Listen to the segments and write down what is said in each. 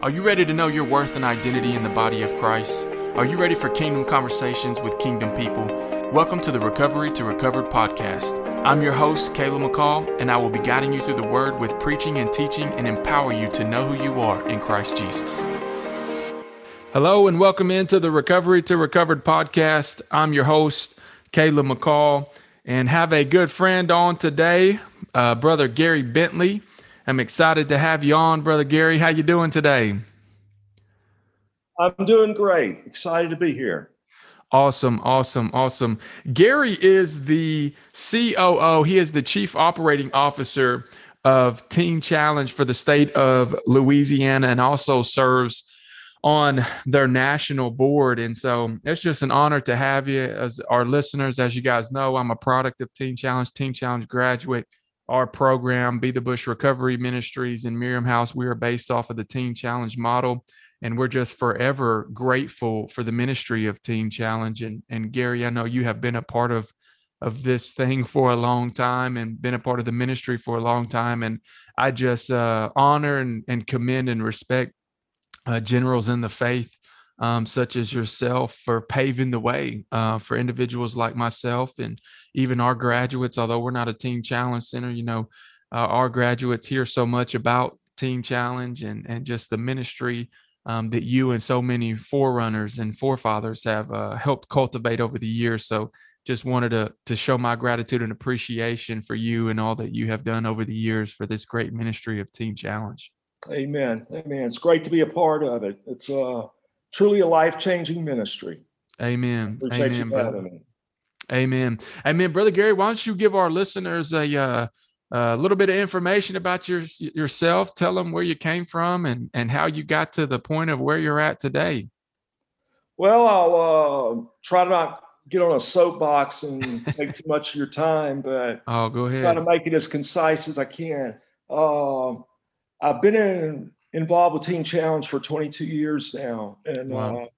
Are you ready to know your worth and identity in the body of Christ? Are you ready for kingdom conversations with kingdom people? Welcome to the Recovery to Recovered podcast. I'm your host, Caleb McCall, and I will be guiding you through the word with preaching and teaching and empower you to know who you are in Christ Jesus. Hello, and welcome into the Recovery to Recovered podcast. I'm your host, Caleb McCall, and have a good friend on today, uh, Brother Gary Bentley. I'm excited to have you on, Brother Gary. How you doing today? I'm doing great. Excited to be here. Awesome, awesome, awesome. Gary is the COO. He is the Chief Operating Officer of Teen Challenge for the state of Louisiana and also serves on their national board. And so it's just an honor to have you as our listeners. As you guys know, I'm a product of Teen Challenge, Teen Challenge graduate our program, Be the Bush Recovery Ministries in Miriam House. We are based off of the Teen Challenge model, and we're just forever grateful for the ministry of Teen Challenge. And and Gary, I know you have been a part of of this thing for a long time and been a part of the ministry for a long time. And I just uh, honor and, and commend and respect uh, generals in the faith um, such as yourself for paving the way uh, for individuals like myself and even our graduates. Although we're not a Teen Challenge Center, you know, uh, our graduates hear so much about Teen Challenge and and just the ministry um, that you and so many forerunners and forefathers have uh, helped cultivate over the years. So just wanted to to show my gratitude and appreciation for you and all that you have done over the years for this great ministry of Teen Challenge. Amen. Amen. It's great to be a part of it. It's uh truly a life changing ministry. Amen. Amen, brother. Amen. Amen, brother Gary. Why don't you give our listeners a uh, a little bit of information about your yourself? Tell them where you came from and and how you got to the point of where you're at today. Well, I'll uh, try to not get on a soapbox and take too much of your time, but I'll go ahead. Try to make it as concise as I can. Uh, I've been in involved with Teen Challenge for 22 years now, and wow.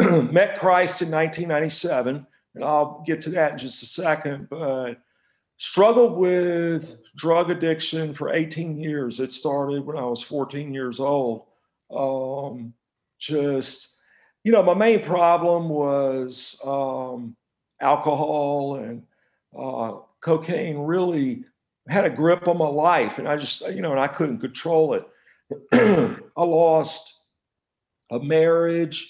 uh, met Christ in 1997. And I'll get to that in just a second. But struggled with drug addiction for 18 years. It started when I was 14 years old. Um, just, you know, my main problem was um, alcohol and uh, cocaine. Really had a grip on my life, and I just, you know, and I couldn't control it. I lost a marriage,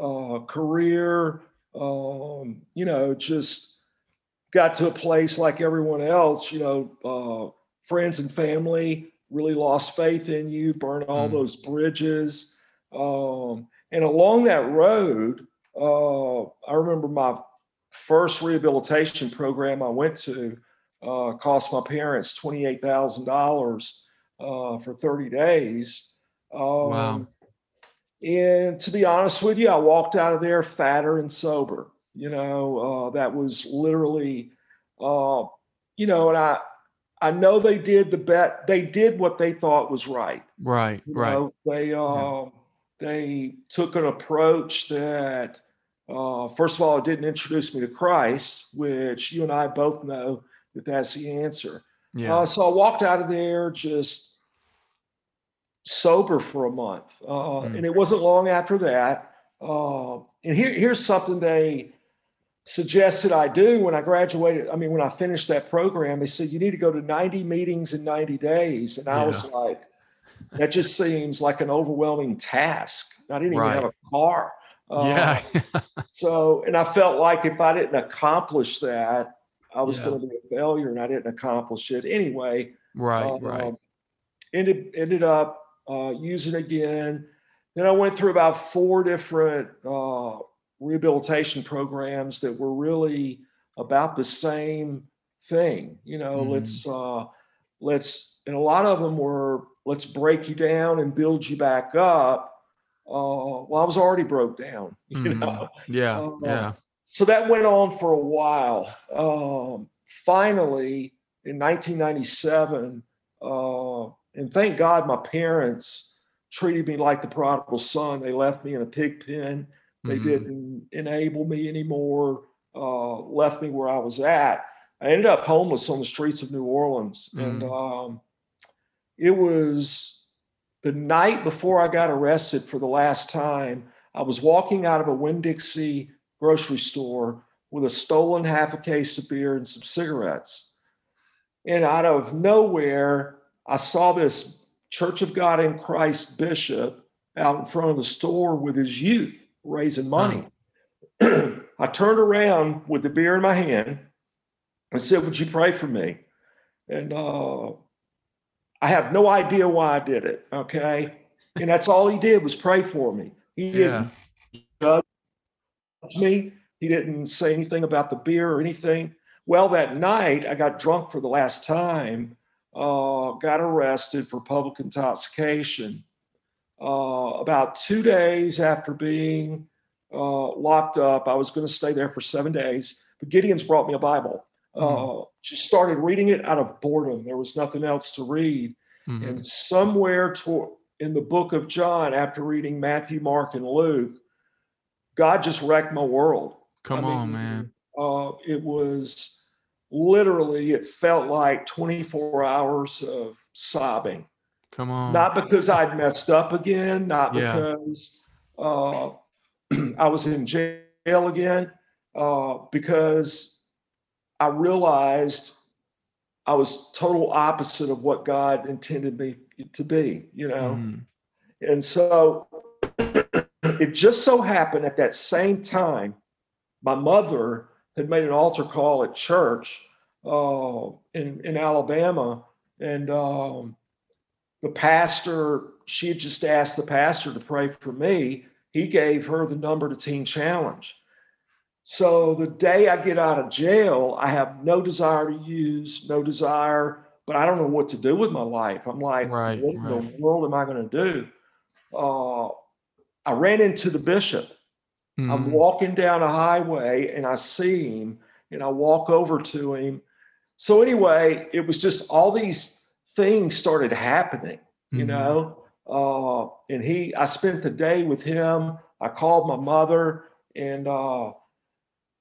uh, career, um, you know, just got to a place like everyone else, you know, uh, friends and family really lost faith in you, burned all mm. those bridges. Um, and along that road, uh, I remember my first rehabilitation program I went to uh, cost my parents $28,000 uh, for 30 days. Um, wow. And to be honest with you, I walked out of there fatter and sober. You know, uh, that was literally, uh, you know, and I, I know they did the bet. They did what they thought was right. Right. You right. Know, they, yeah. Um, they took an approach that, uh, first of all, it didn't introduce me to Christ, which you and I both know that that's the answer. Yeah. Uh, so I walked out of there just sober for a month. Uh, mm. And it wasn't long after that. Uh, and here, here's something they suggested I do when I graduated. I mean, when I finished that program, they said, you need to go to 90 meetings in 90 days. And I yeah. was like, that just seems like an overwhelming task. I didn't even have a car. Uh, yeah. so, and I felt like if I didn't accomplish that, I was yeah. going to be a failure and I didn't accomplish it anyway. Right, um, right. Ended ended up uh, using again. Then I went through about four different uh, rehabilitation programs that were really about the same thing. You know, mm. let's uh, let's and a lot of them were let's break you down and build you back up. Uh, well, I was already broke down. You mm. know, yeah, uh, yeah so that went on for a while. Um, finally, in 1997, uh, and thank God my parents treated me like the prodigal son. They left me in a pig pen. They mm-hmm. didn't enable me anymore, uh, left me where I was at. I ended up homeless on the streets of New Orleans. Mm-hmm. And um, it was the night before I got arrested for the last time, I was walking out of a Winn Dixie grocery store with a stolen half a case of beer and some cigarettes. And out of nowhere, I saw this Church of God in Christ bishop out in front of the store with his youth raising money. I turned around with the beer in my hand and said, Would you pray for me? And uh, I have no idea why I did it. Okay. And that's all he did was pray for me. He didn't judge me. He didn't say anything about the beer or anything. Well, that night I got drunk for the last time, uh, got arrested for public intoxication. Uh, about two days after being uh, locked up, I was going to stay there for seven days. But Gideon's brought me a Bible. Mm-hmm. Uh, just started reading it out of boredom. There was nothing else to read. Mm-hmm. And somewhere to, in the book of John, after reading Matthew, Mark, and Luke, God just wrecked my world. Come I on, mean, man. Uh, it was literally, it felt like 24 hours of sobbing. Come on. Not because I'd messed up again, not yeah. because uh, I was in jail again, uh, because I realized I was total opposite of what God intended me to be, you know. Mm. And so it just so happened at that same time, my mother had made an altar call at church uh, in, in Alabama. And um, the pastor, she had just asked the pastor to pray for me. He gave her the number to Teen Challenge. So the day I get out of jail, I have no desire to use, no desire, but I don't know what to do with my life. I'm like, right, what right. in the world am I going to do? Uh, I ran into the bishop. Mm-hmm. I'm walking down a highway and I see him and I walk over to him. So anyway, it was just all these things started happening, mm-hmm. you know. Uh, and he, I spent the day with him. I called my mother and uh,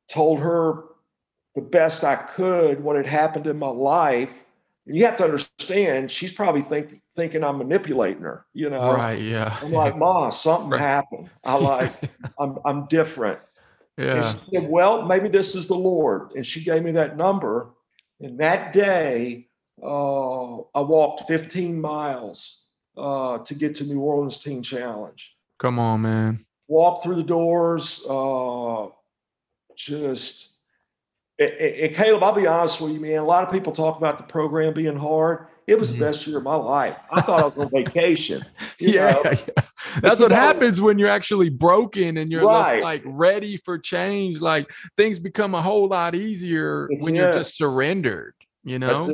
told her the best I could what had happened in my life. And you have to understand, she's probably think, thinking I'm manipulating her, you know? Right. Yeah. I'm like, Ma, something right. happened. I like, I'm, I'm different. Yeah. And she said, Well, maybe this is the Lord. And she gave me that number. And that day, uh, I walked 15 miles uh, to get to New Orleans Teen Challenge. Come on, man. Walked through the doors, uh, just and Caleb, I'll be honest with you, man. A lot of people talk about the program being hard. It was mm-hmm. the best year of my life. I thought I was on vacation. yeah, yeah, that's what happens when you're actually broken and you're right. like ready for change. Like things become a whole lot easier when it. you're just surrendered. You know,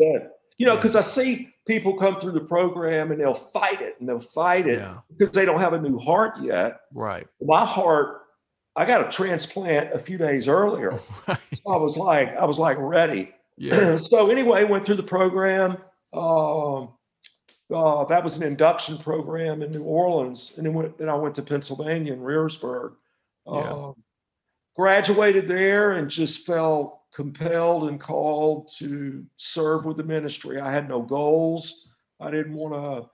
you know, because I see people come through the program and they'll fight it and they'll fight it yeah. because they don't have a new heart yet. Right. My heart I got a transplant a few days earlier. Right. So I was like, I was like ready. Yeah. so anyway, went through the program. Uh, uh, that was an induction program in New Orleans, and then went, then I went to Pennsylvania in Rehrersburg. Yeah. Uh, graduated there and just felt compelled and called to serve with the ministry. I had no goals. I didn't want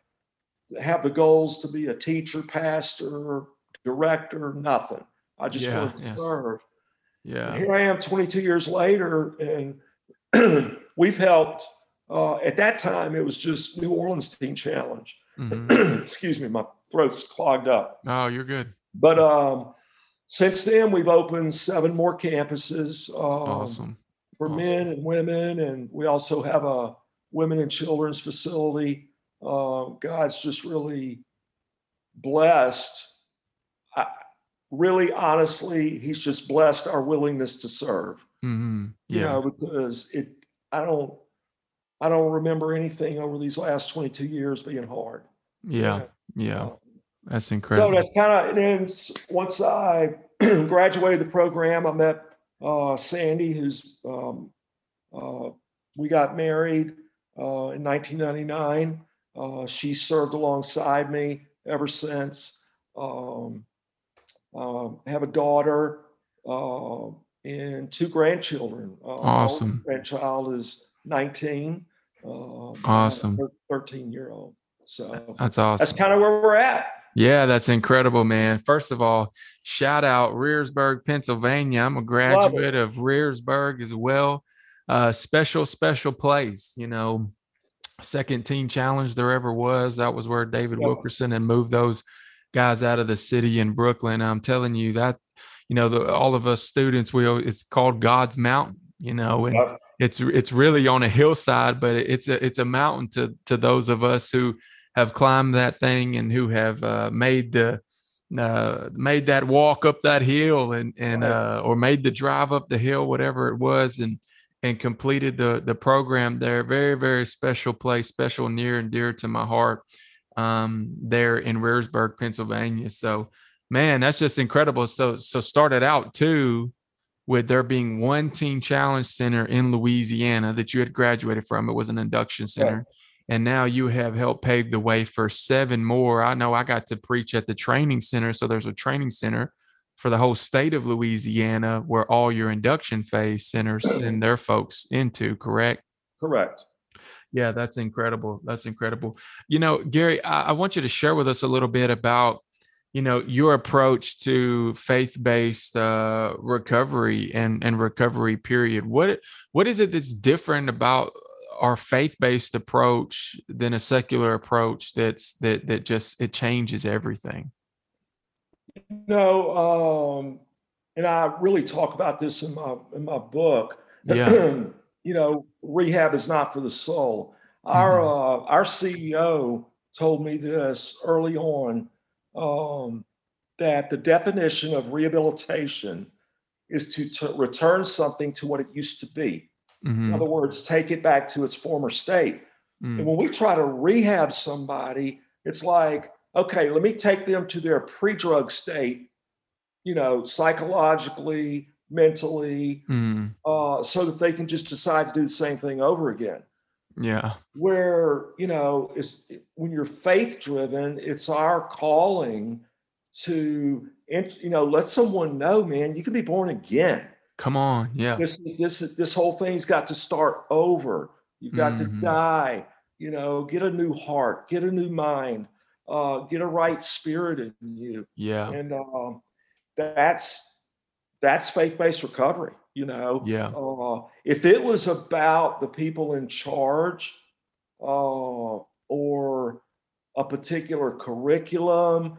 to have the goals to be a teacher, pastor, director, nothing. I just yeah, wanted to yeah. serve. Yeah. And here I am 22 years later, and we've helped. Uh, at that time, it was just New Orleans Teen Challenge. Mm-hmm. Excuse me, my throat's clogged up. Oh, you're good. But um, since then, we've opened seven more campuses. Um, awesome. For awesome. men and women, and we also have a women and children's facility. Uh, God's just really blessed really honestly, he's just blessed our willingness to serve. Mm-hmm. Yeah. You know, because it, I don't, I don't remember anything over these last 22 years being hard. Yeah. Yeah. that's incredible. So that's kind of, and once I graduated the program, I met uh, Sandy, who's, um, uh, we got married uh, in 1999. Uh, she served alongside me ever since. Um, um, have a daughter uh, and two grandchildren. Uh, awesome. grandchild is 19. Um, awesome. 13 year old. So that's awesome. That's kind of where we're at. Yeah, that's incredible, man. First of all, shout out Rehrersburg, Pennsylvania. I'm a graduate of Rehrersburg as well. Uh, special, special place. You know, second teen challenge there ever was. That was where David. Wilkerson and moved those guys out of the city in Brooklyn. I'm telling you that, you know, the, all of us students, we it's called God's Mountain. You know, and yep. it's it's really on a hillside, but it's a it's a mountain to to those of us who have climbed that thing and who have uh, made the uh, made that walk up that hill and and uh, or made the drive up the hill, whatever it was, and and completed the the program there. Very very special place, special near and dear to my heart. Um, there in Rehrersburg, Pennsylvania. So, man, that's just incredible. So so started out too with there being one teen challenge center in Louisiana that you had graduated from. It was an induction center and now you have helped pave the way for seven more. I know I got to preach at the training center, so there's a training center for the whole state of Louisiana where all your induction phase centers send their folks into, correct? Correct. Yeah, that's incredible. That's incredible. You know, Gary, I, I want you to share with us a little bit about you know your approach to faith-based uh, recovery and and recovery period what what is it that's different about our faith-based approach than a secular approach that's that that just it changes everything no um and i really talk about this in my in my book yeah. You know rehab is not for the soul our mm-hmm. uh, our ceo told me this early on um, that the definition of rehabilitation is to, to return something to what it used to be Mm-hmm. In other words, take it back to its former state. Mm. And when we try to rehab somebody, it's like, okay, let me take them to their pre drug state, you know, psychologically, mentally, mm. uh, so that they can just decide to do the same thing over again. Yeah. Where, you know, it's when you're faith driven, it's our calling to, you know, let someone know, man, you can be born again. Come on, yeah. This this this whole thing's got to start over. You've got mm-hmm. to die. You know, get a new heart, get a new mind, uh, get a right spirit in you. Yeah, and um, that's that's faith based recovery. You know, yeah. Uh, if it was about the people in charge, uh, or a particular curriculum,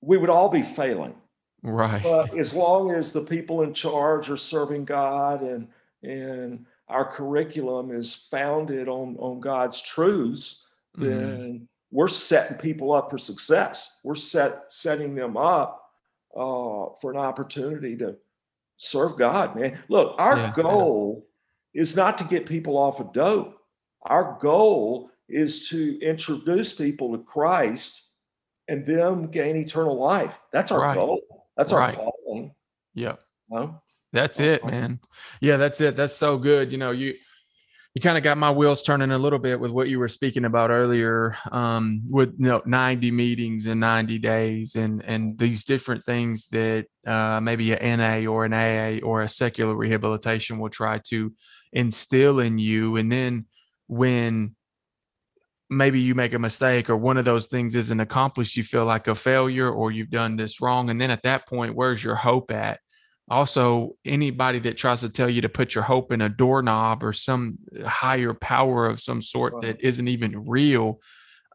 we would all be failing. Right. But as long as the people in charge are serving God and and our curriculum is founded on on God's truths, mm-hmm. then we're setting people up for success. We're set setting them up uh, for an opportunity to serve God, man. Look, our yeah, goal yeah. is not to get people off of dope. Our goal is to introduce people to Christ and them gain eternal life. That's our right. goal. That's our right. calling. Yeah. No? That's it, man. Yeah, that's it. That's so good. You know, you you kind of got my wheels turning a little bit with what you were speaking about earlier um, with you know 90 meetings in 90 days and and these different things that uh, maybe an NA or an AA or a secular rehabilitation will try to instill in you and then when maybe you make a mistake or one of those things isn't accomplished, you feel like a failure or you've done this wrong. And then at that point, where's your hope at? Also, anybody that tries to tell you to put your hope in a doorknob or some higher power of some sort that isn't even real,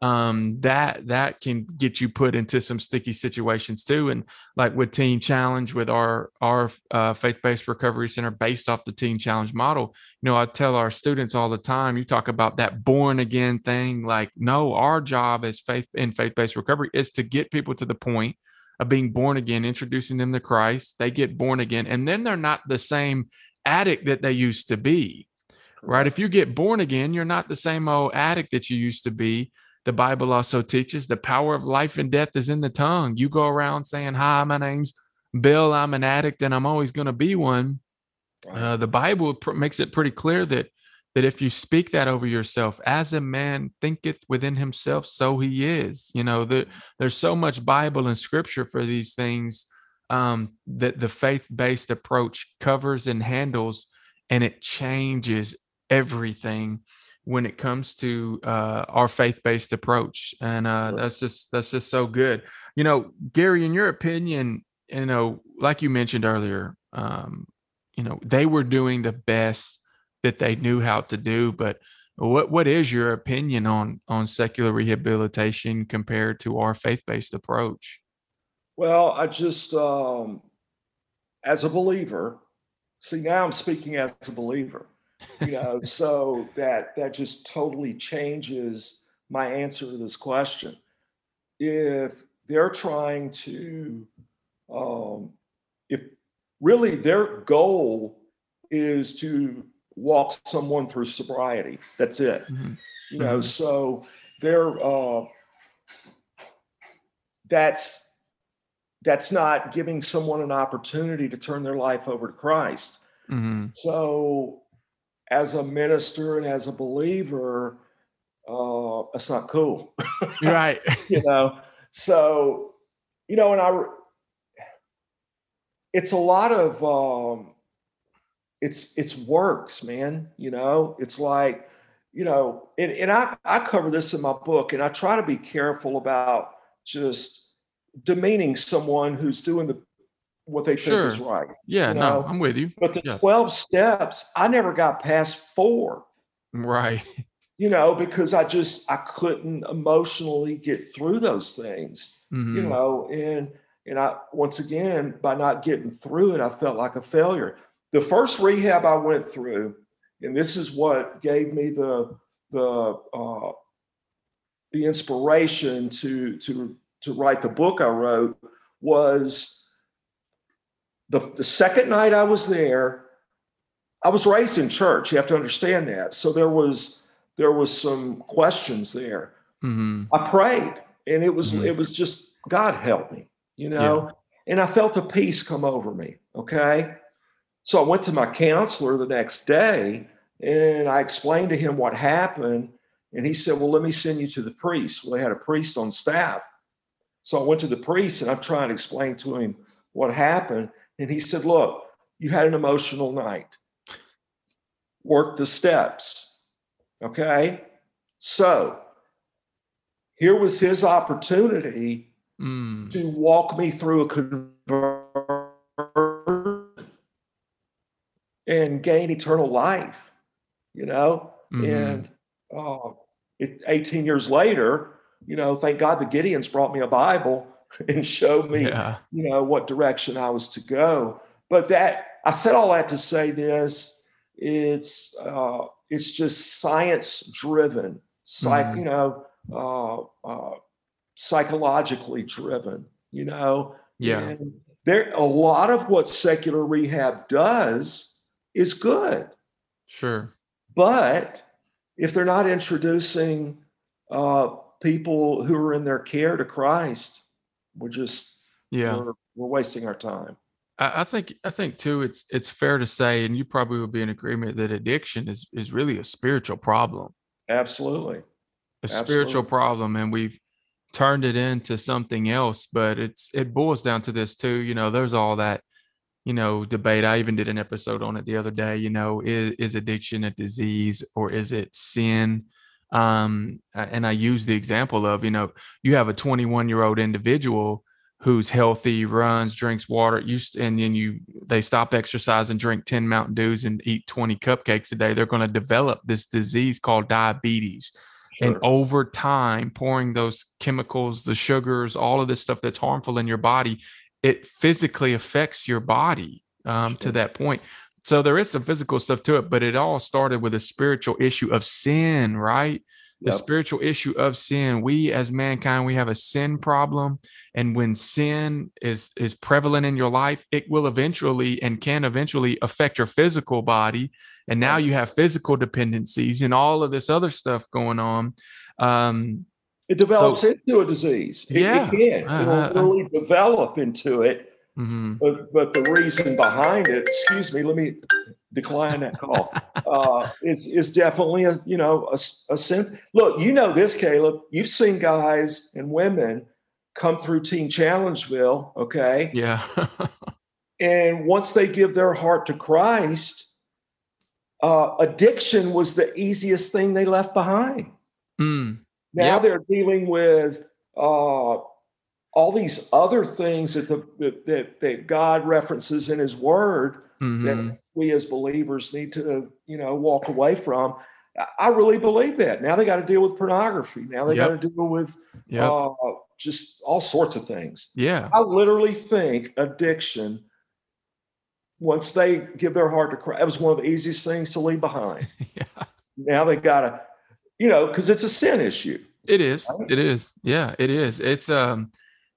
um, that that can get you put into some sticky situations too. And like with Teen Challenge, with our our uh, faith based recovery center based off the Teen Challenge model, you know, I tell our students all the time. You talk about that born again thing. Like, no, our job as faith in faith based recovery is to get people to the point of being born again, introducing them to Christ. They get born again, and then they're not the same addict that they used to be. Right? If you get born again, you're not the same old addict that you used to be the Bible also teaches the power of life and death is in the tongue. You go around saying, Hi, my name's Bill. I'm an addict and I'm always going to be one. Uh, the Bible pr- makes it pretty clear that that if you speak that over yourself, as a man thinketh within himself, so he is. You know, the, there's so much Bible and scripture for these things um, that the faith based approach covers and handles, and it changes everything when it comes to uh, our faith-based approach and uh, that's just that's just so good you know gary in your opinion you know like you mentioned earlier um, you know they were doing the best that they knew how to do but what what is your opinion on on secular rehabilitation compared to our faith-based approach? Well i just um as a believer see now i'm speaking as a believer you know so that that just totally changes my answer to this question. If they're trying to um, if really their goal is to walk someone through sobriety that's it mm-hmm. you know mm-hmm. so they're uh, that's that's not giving someone an opportunity to turn their life over to christ mm-hmm. so as a minister and as a believer, uh, that's not cool. right. you know, so, you know, and I, it's a lot of, um, it's, it's works, man. You know, it's like, you know, and, and I, I cover this in my book and I try to be careful about just demeaning someone who's doing the what they sure. think is right. Yeah, you know? no, I'm with you. But the yeah. 12 steps, I never got past four. Right. You know, because I just I couldn't emotionally get through those things. Mm-hmm. You know, and and I once again, by not getting through it, I felt like a failure. The first rehab I went through, and this is what gave me the the uh, the inspiration to to to write the book I wrote was the, the second night I was there, I was raised in church. You have to understand that. So there was there was some questions there. Mm-hmm. I prayed, and it was mm-hmm. it was just God help me, you know. Yeah. And I felt a peace come over me. Okay, so I went to my counselor the next day, and I explained to him what happened, and he said, "Well, let me send you to the priest." Well, they had a priest on staff, so I went to the priest, and I'm trying to explain to him what happened. And he said, Look, you had an emotional night. Work the steps. Okay. So here was his opportunity mm. to walk me through a conversion and gain eternal life, you know? Mm-hmm. And uh, it, 18 years later, you know, thank God the Gideons brought me a Bible and showed me, yeah. you know, what direction I was to go. But that I said all that to say this: it's uh, it's just science driven, psych, mm-hmm. you know, uh, uh, psychologically driven. You know, yeah. And there, a lot of what secular rehab does is good. Sure. But if they're not introducing uh, people who are in their care to Christ, we're just yeah we're, we're wasting our time. I, I think I think too it's it's fair to say, and you probably would be in agreement that addiction is is really a spiritual problem. Absolutely. A Absolutely. spiritual problem, and we've turned it into something else. But it's it boils down to this too. You know, there's all that you know debate i even did an episode on it the other day you know is, is addiction a disease or is it sin um, and I use the example of, you know, you have a 21 year old individual who's healthy, runs, drinks water, used, and then you they stop exercising, drink 10 Mountain Dews, and eat 20 cupcakes a day. They're going to develop this disease called diabetes. Sure. And over time, pouring those chemicals, the sugars, all of this stuff that's harmful in your body, it physically affects your body um, sure. to that point. So there is some physical stuff to it, but it all started with a spiritual issue of sin, right? The yep. spiritual issue of sin. We as mankind, we have a sin problem. And when sin is is prevalent in your life, it will eventually and can eventually affect your physical body. And now you have physical dependencies and all of this other stuff going on. Um, it develops so, into a disease. It, yeah, it can. Uh, It'll uh, really develop into it Mm-hmm. But but the reason behind it, excuse me, let me decline that call. uh, is is definitely a you know a, a sim- look. You know this, Caleb. You've seen guys and women come through Teen Challengeville, okay? Yeah. and once they give their heart to Christ, uh, addiction was the easiest thing they left behind. Mm. Now Yep. they're dealing with uh, all these other things that the that, that, God references in His Word Mhm. that we as believers need to you know walk away from. I- I really believe that. Now they got to deal with pornography. Now they Yep. got to deal with Yep. uh, just all sorts of things. yeah. I literally think addiction, once they give their heart to Christ, that was one of the easiest things to leave behind. Yeah. Now they got to, you know, because it's a sin issue. It is. Right? It is. Yeah, it is. It's um,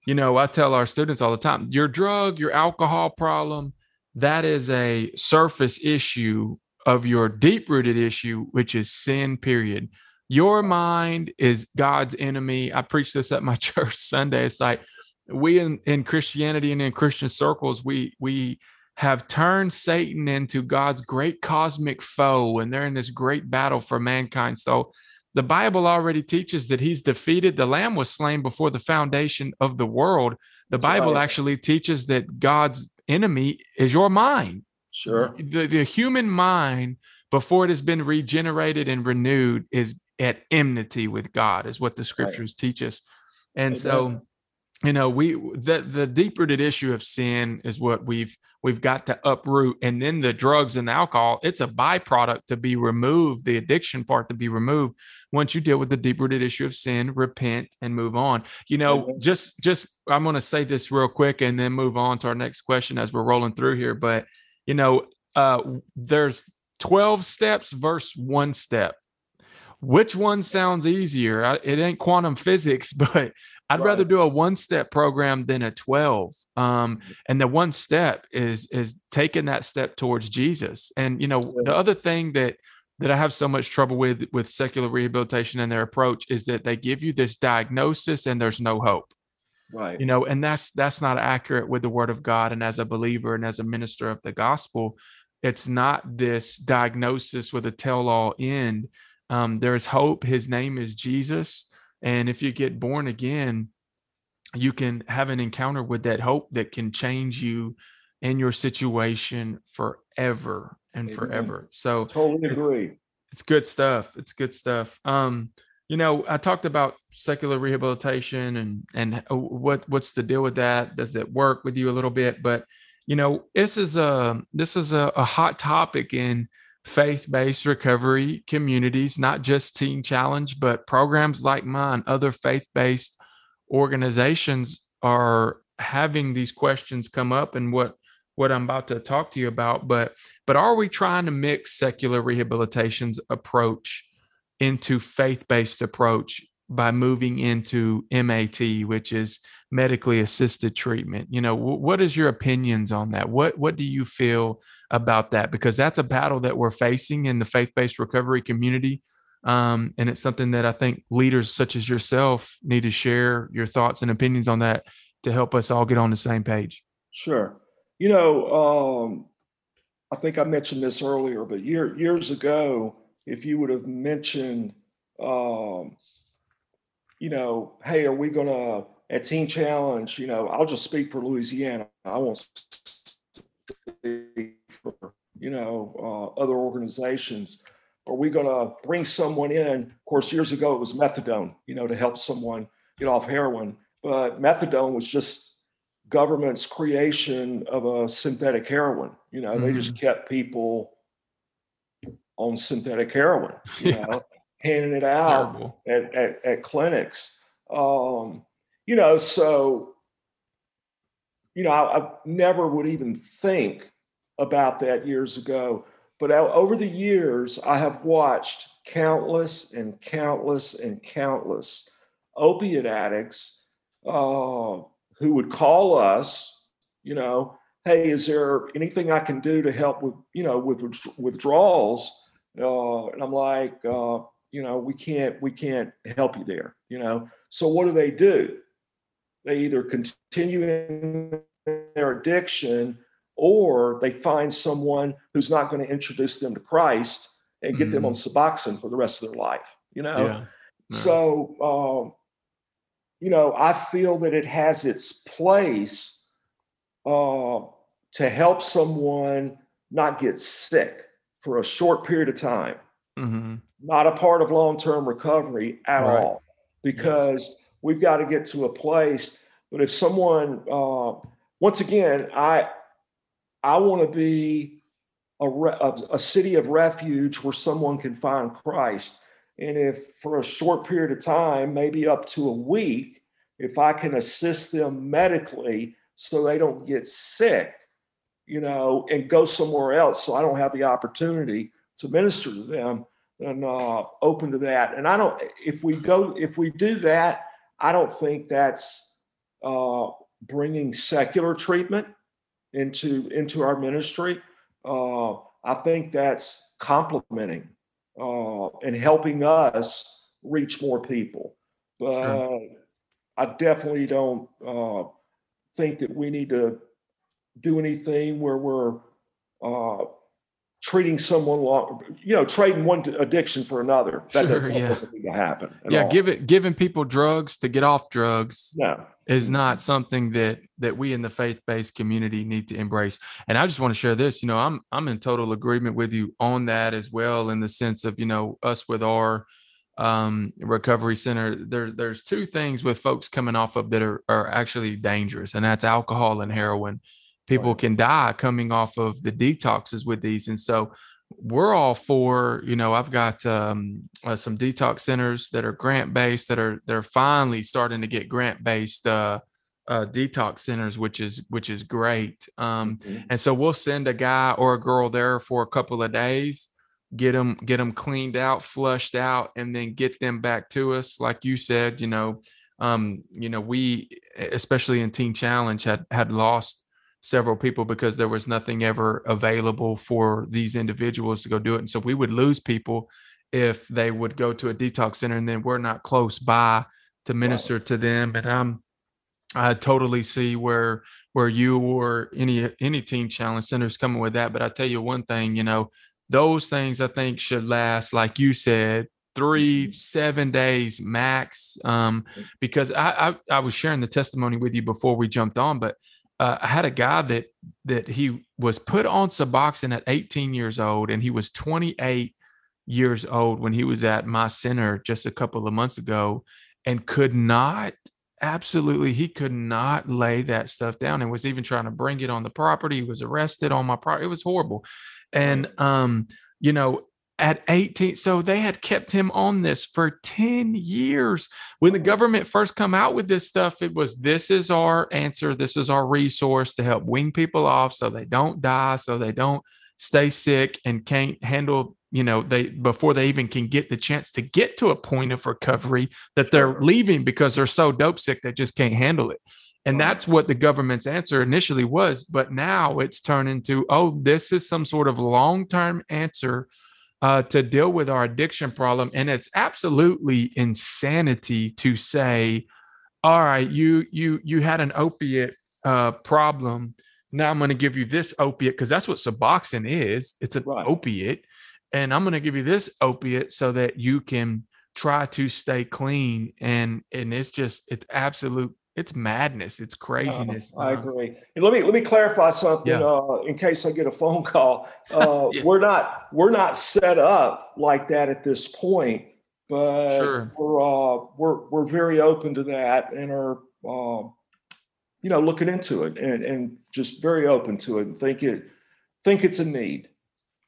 you know, I tell our students all the time, your drug, your alcohol problem, that is a surface issue of your deep-rooted issue, which is sin, period. Your mind is God's enemy. I preach this at my church Sunday. It's like we in, in Christianity and in Christian circles, we we have turned Satan into God's great cosmic foe, and they're in this great battle for mankind. So the Bible already teaches that he's defeated. The lamb was slain before the foundation of the world. The Bible right. actually teaches that God's enemy is your mind. Sure. The, the human mind, before it has been regenerated and renewed, is at enmity with God, is what the scriptures teach us. And so, you know, we the the deep rooted issue of sin is what we've we've got to uproot, and then the drugs and the alcohol, it's a byproduct to be removed, the addiction part to be removed. Once you deal with the deep rooted issue of sin, repent and move on. You know, Amen. just just I'm going to say this real quick and then move on to our next question as we're rolling through here. But you know, uh, there's 12 steps versus one step. Which one sounds easier? It ain't quantum physics, but I'd rather do a one step program than a 12. Um, and the one step is is taking that step towards Jesus. And you know, Absolutely. the other thing that that I have so much trouble with with secular rehabilitation and their approach is that they give you this diagnosis and there's no hope Right. you know and that's that's not accurate with the word of god and as a believer and as a minister of the gospel it's not this diagnosis with a tell-all end um, there's hope his name is jesus and if you get born again you can have an encounter with that hope that can change you and your situation forever and Amen. forever. So Totally it's- agree. it's good stuff. It's good stuff. Um you know i talked about secular rehabilitation and and uh, what what's the deal with that? Does that work with you a little bit? But you know this is a this is a, a hot topic in faith-based recovery communities not just teen challenge but programs like mine other faith-based organizations are having these questions come up and what what i'm about to talk to you about. But but are we trying to mix secular rehabilitation's approach into faith-based approach by moving into MAT, which is medically assisted treatment? You know, wh- what is your opinions on that? What what do you feel about that? Because that's a battle that we're facing in the faith-based recovery community. Um, and it's something that I think leaders such as yourself need to share your thoughts and opinions on that to help us all get on the same page. Sure. You know, um, I think I mentioned this earlier, but year, years ago, if you would have mentioned, um, you know, hey, are we going to, at Teen Challenge, you know, I'll just speak for Louisiana. I won't speak for, you know, uh, other organizations. Are we going to bring someone in? Of course, years ago it was methadone, you know, to help someone get off heroin. But methadone was just government's creation of a synthetic heroin. You know, they just kept people on synthetic heroin, you Yeah. know, handing it out at, at, at clinics. Um, you know, so, you know, I, I never would even think about that years ago. But over the years, I have watched countless and countless and countless opiate addicts uh, who would call us, you know, hey, is there anything I can do to help with, you know, with withdrawals? Uh, and I'm like, uh, you know, we can't, we can't help you there, you know. So what do they do? They either continue in their addiction or they find someone who's not going to introduce them to Christ and get them on Suboxone for the rest of their life, you know. Yeah. Yeah. So, um, you know, I feel that it has its place uh, to help someone not get sick for a short period of time, Mm-hmm. Not a part of long term recovery at Right. all, because we've got to get to a place. But if someone, uh, once again, I I want to be a, re- a, a city of refuge where someone can find Christ. And if for a short period of time, maybe up to a week, if I can assist them medically so they don't get sick, you know, and go somewhere else so I don't have the opportunity to minister to them, then uh, open to that. And I don't, if we go, if we do that, I don't think that's uh, bringing secular treatment into into our ministry. Uh, I think that's complementing uh, and helping us reach more people. But Sure. I definitely don't uh, think that we need to do anything where we're uh, treating someone long, you know, trading one addiction for another. That, sure, doesn't, yeah. doesn't need to happen. Yeah, all. give it giving people drugs to get off drugs no. is not something that that we in the faith-based community need to embrace. And I just want to share this, you know, I'm I'm in total agreement with you on that as well in the sense of, you know, us with our um recovery center there's there's two things with folks coming off of that are, are actually dangerous and that's alcohol and heroin people Right. can die coming off of the detoxes with these and so we're all for you know i've got um, uh, some detox centers that are grant based that are they're finally starting to get grant based uh, uh, detox centers which is which is great um, Mhm. and so we'll send a guy or a girl there for a couple of days get them get them cleaned out flushed out and then get them back to us like you said you know um you know we especially in teen challenge had had lost several people because there was nothing ever available for these individuals to go do it. And so we would lose people if they would go to a detox center and then we're not close by to minister to them. And i'm i totally see where where you or any any teen challenge centers coming with that. But i tell you one thing you know those things I think should last, like you said, three, mm-hmm. seven days max. Um, mm-hmm. because I, I I was sharing the testimony with you before we jumped on, but uh, I had a guy that that he was put on Suboxone at 18 years old, and he was 28 years old when he was at my center just a couple of months ago, and could not absolutely he could not lay that stuff down and was even trying to bring it on the property. He was arrested on my property. It was horrible. And um, you know, at 18, so they had kept him on this for 10 years. When the government first come out with this stuff, it was this is our answer, this is our resource to help wing people off so they don't die, so they don't stay sick and can't handle you know they before they even can get the chance to get to a point of recovery that they're leaving because they're so dope sick they just can't handle it. And that's what the government's answer initially was but now it's turned into oh this is some sort of long-term answer uh, to deal with our addiction problem and it's absolutely insanity to say all right you you you had an opiate uh, problem now i'm going to give you this opiate because that's what suboxone is it's an Right. opiate and i'm going to give you this opiate so that you can try to stay clean and and it's just it's absolute it's madness it's craziness Uh, I Um, agree. And let me let me clarify something Yeah. uh, in case I get a phone call. Uh, Yeah. We're not we're not set up like that at this point, but Sure. we're uh, we're we're very open to that and are um, you know looking into it and, and just very open to it and think it think it's a need.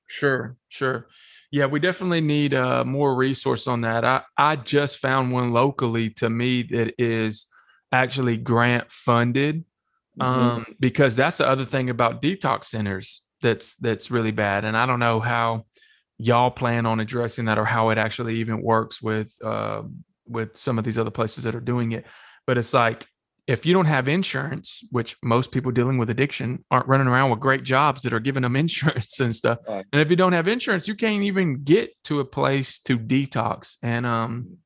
Sure, sure. Yeah, we definitely need uh, more resource on that. I, I just found one locally to me that is actually grant funded Mhm. um, because that's the other thing about detox centers that's that's really bad. And I don't know how y'all plan on addressing that or how it actually even works with uh, with some of these other places that are doing it. But it's like if you don't have insurance, which most people dealing with addiction aren't running around with great jobs that are giving them insurance and stuff. Right. And if you don't have insurance, you can't even get to a place to detox. And um,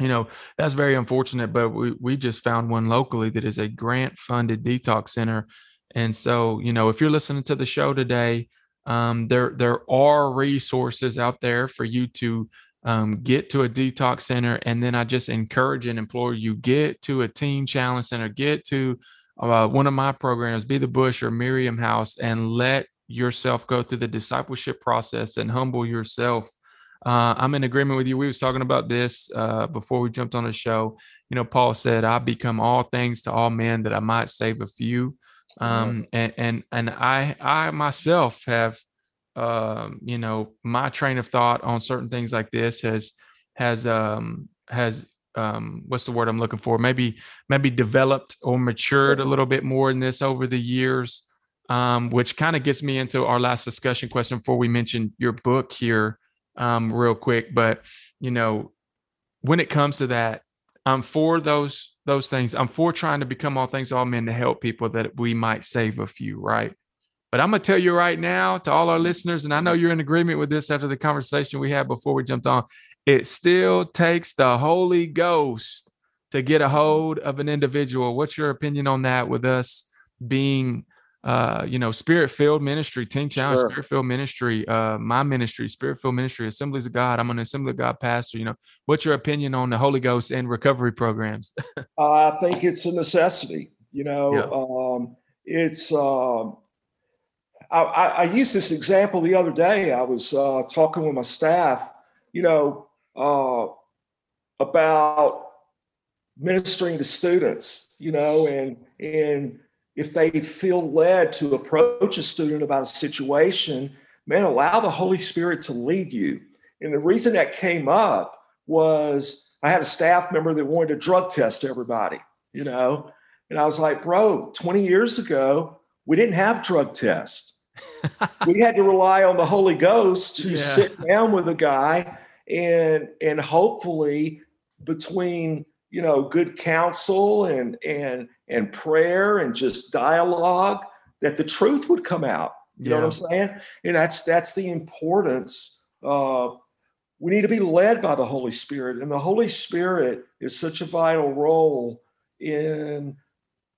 you know, that's very unfortunate. But we we just found one locally that is a grant funded detox center. And so, you know, if you're listening to the show today, um, there there are resources out there for you to um, get to a detox center, and then I just encourage and implore you get to a teen challenge center, get to uh, one of my programs, be the Bush or Miriam House, and let yourself go through the discipleship process and humble yourself. Uh, I'm in agreement with you. We was talking about this uh, before we jumped on the show. You know, Paul said, "I become all things to all men that I might save a few." Um, and and and I I myself have, um, you know, my train of thought on certain things like this has has um has um, what's the word I'm looking for? Maybe maybe developed or matured a little bit more in this over the years, um, which kind of gets me into our last discussion question before we mention your book here, um, real quick. But you know, when it comes to that, I'm for those those things. I'm for trying to become all things all men to help people that we might save a few, right? But I'm gonna tell you right now to all our listeners, and I know you're in agreement with this after the conversation we had before we jumped on. It still takes the Holy Ghost to get a hold of an individual. What's your opinion on that? With us being, uh, you know, Spirit filled ministry, Teen Challenge, sure. Spirit filled ministry, uh, my ministry, Spirit filled ministry, Assemblies of God. I'm an Assembly of God pastor. You know, what's your opinion on the Holy Ghost and recovery programs? I think it's a necessity. You know, yeah. um, it's. Um, I, I, used this example the other day. I was uh, talking with my staff, you know, uh, about ministering to students, you know, and and if they feel led to approach a student about a situation, man, allow the Holy Spirit to lead you. And the reason that came up was I had a staff member that wanted to drug test everybody, you know, and I was like, bro, 20 years ago, we didn't have drug tests we had to rely on the Holy Ghost to yeah. sit down with a guy and and hopefully between you know good counsel and and and prayer and just dialogue that the truth would come out. You yeah. know what I'm saying? And that's that's the importance. Uh, we need to be led by the Holy Spirit, and the Holy Spirit is such a vital role in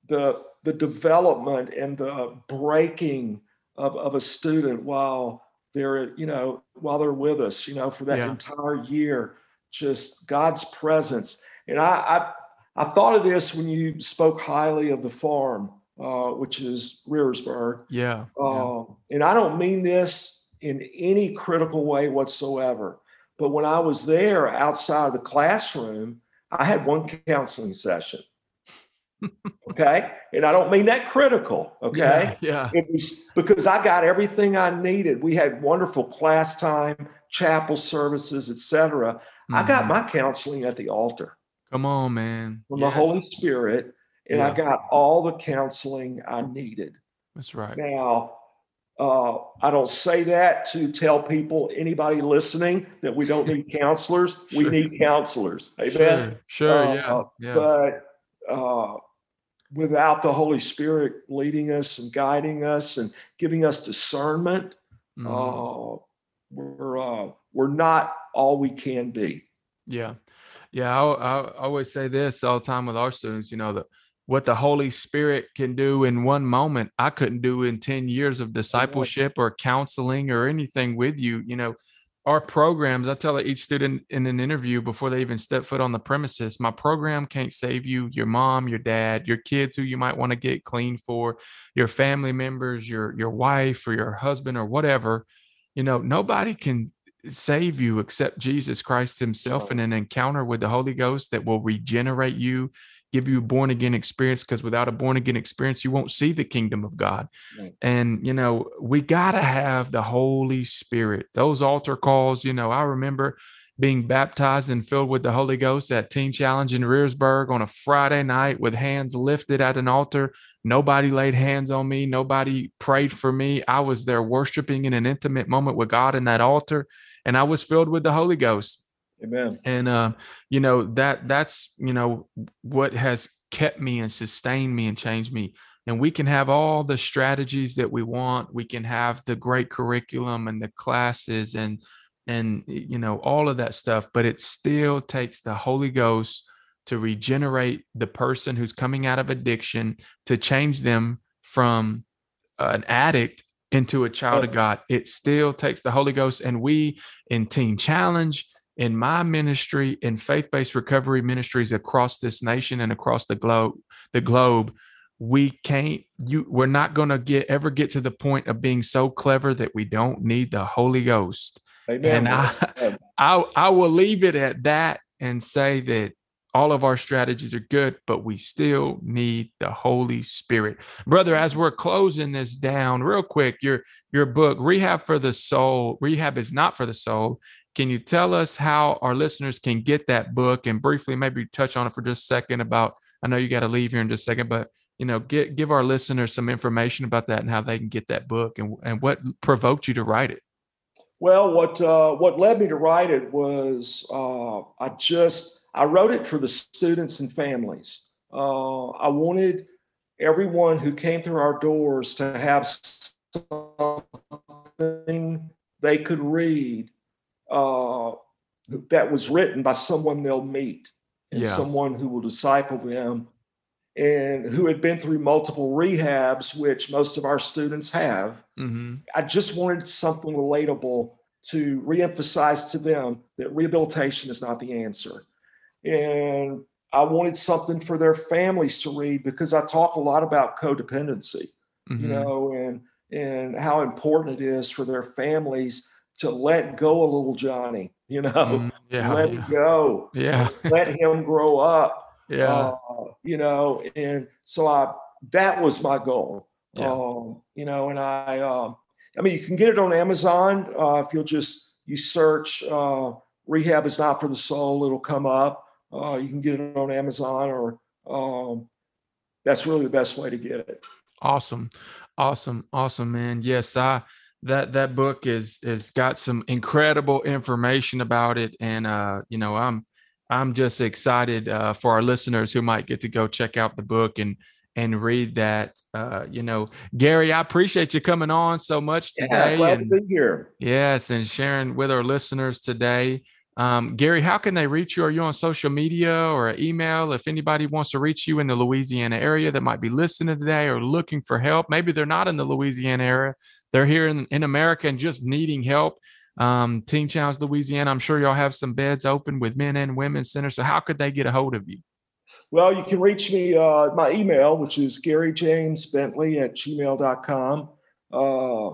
the the development and the breaking of, of a student while they're you know while they're with us you know for that yeah. entire year just god's presence and I, I, I thought of this when you spoke highly of the farm uh, which is Rehrersburg. Yeah, uh, yeah. Um, and I don't mean this in any critical way whatsoever. But when I was there outside of the classroom, I had one counseling session okay. And I don't mean that critical. Okay. Yeah. yeah. Was, because I got everything I needed. We had wonderful class time, chapel services, etc. Mm-hmm. I got mm-hmm. my counseling at the altar. Come on, man. From yes. the Holy Spirit. And yeah. I got all the counseling I needed. That's right. Now, uh, I don't say that to tell people, anybody listening, that we don't need counselors. sure. We need counselors. Amen. Sure. sure uh, yeah. yeah. But uh, without the Holy Spirit leading us and guiding us and giving us discernment, uh, we're uh, we're not all we can be. Yeah, yeah. I, I always say this all the time with our students. You know that what the Holy Spirit can do in one moment, I couldn't do in ten years of discipleship or counseling or anything with you. You know, our programs, I tell each student in an interview before they even step foot on the premises, my program can't save you, your mom, your dad, your kids who you might want to get clean for, your family members, your your wife or your husband or whatever. You know, nobody can save you except Jesus Christ himself and an encounter with the Holy Ghost that will regenerate you give you a born again experience because without a born again experience you won't see the kingdom of god. Right. and you know we got to have the holy spirit. Those altar calls you know i remember being baptized and filled with the holy ghost at teen challenge in Rehrersburg on a friday night with hands lifted at an altar. Nobody laid hands on me. Nobody prayed for me. I was there worshiping in an intimate moment with god in that altar and i was filled with the holy ghost Amen. And uh, you know that that's you know what has kept me and sustained me and changed me. And we can have all the strategies that we want. We can have the great curriculum and the classes and and you know all of that stuff, but it still takes the Holy Ghost to regenerate the person who's coming out of addiction to change them from an addict into a child of God. It still takes the Holy Ghost. And we in Teen Challenge in my ministry in faith-based recovery ministries across this nation and across the globe the globe we can't you we're not going to get ever get to the point of being so clever that we don't need the holy ghost Amen. and I, I i will leave it at that and say that all of our strategies are good but we still need the holy spirit. Brother as we're closing this down real quick your your book rehab for the soul rehab is not for the soul. Can you tell us how our listeners can get that book? And briefly maybe touch on it for just a second about i know you got to leave here in just a second but you know, get give our listeners some information about that and how they can get that book and and what provoked you to write it. Well, what uh, what led me to write it was uh, I just I wrote it for the students and families. Uh, I wanted everyone who came through our doors to have something they could read uh, that was written by someone they'll meet and yeah. someone who will disciple them and who had been through multiple rehabs, which most of our students have. Mm-hmm. I just wanted something relatable to reemphasize to them that rehabilitation is not the answer. And I wanted something for their families to read because I talk a lot about codependency, mm-hmm. you know, and and how important it is for their families to let go a little Johnny, you know, mm, yeah, let yeah. go, yeah, let him grow up yeah. Uh, you know, and so I that was my goal. Yeah. Um, you know, and I um, I mean you can get it on Amazon uh, if you'll just you search uh, rehab is not for the soul, it'll come up. Uh, you can get it on Amazon or um, that's really the best way to get it. Awesome. Awesome. Awesome, man. Yes, I that that book is is got some incredible information about it and uh you know i'm I'm just excited uh, for our listeners who might get to go check out the book and and read that. Uh, you know, Gary, I appreciate you coming on so much today. Yeah, glad and, to be here. Yes, and sharing with our listeners today. Um, Gary, how can they reach you? Are you on social media or email? If anybody wants to reach you in the Louisiana area that might be listening today or looking for help, maybe they're not in the Louisiana area, they're here in, in America and just needing help um, Teen Challenge Louisiana. I'm sure y'all have some beds open with men and women centers. So how could they get a hold of you? Well, you can reach me uh, my email, which is Gary James Bentley at gmail.com. Uh,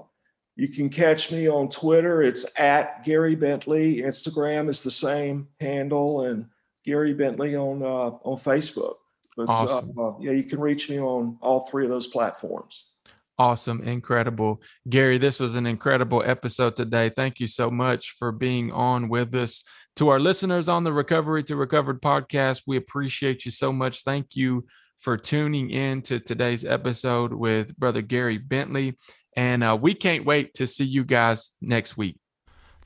you can catch me on Twitter. It's at Gary Bentley. Instagram is the same handle, and Gary Bentley on uh, on Facebook. But uh, awesome. uh, yeah, you can reach me on all three of those platforms. Awesome. Incredible. Gary, this was an incredible episode today. Thank you so much for being on with us. To our listeners on the Recovery to Recovered podcast, we appreciate you so much. Thank you for tuning in to today's episode with Brother Gary Bentley. And uh, we can't wait to see you guys next week.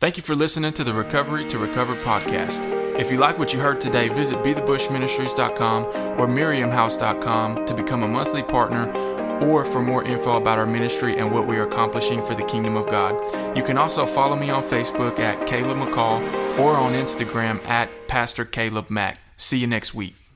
Thank you for listening to the Recovery to Recover podcast. If you like what you heard today, visit bethebushministries.com or miriamhouse.com to become a monthly partner or for more info about our ministry and what we are accomplishing for the kingdom of God. You can also follow me on Facebook at Caleb McCall or on Instagram at Pastor Caleb Mack. See you next week.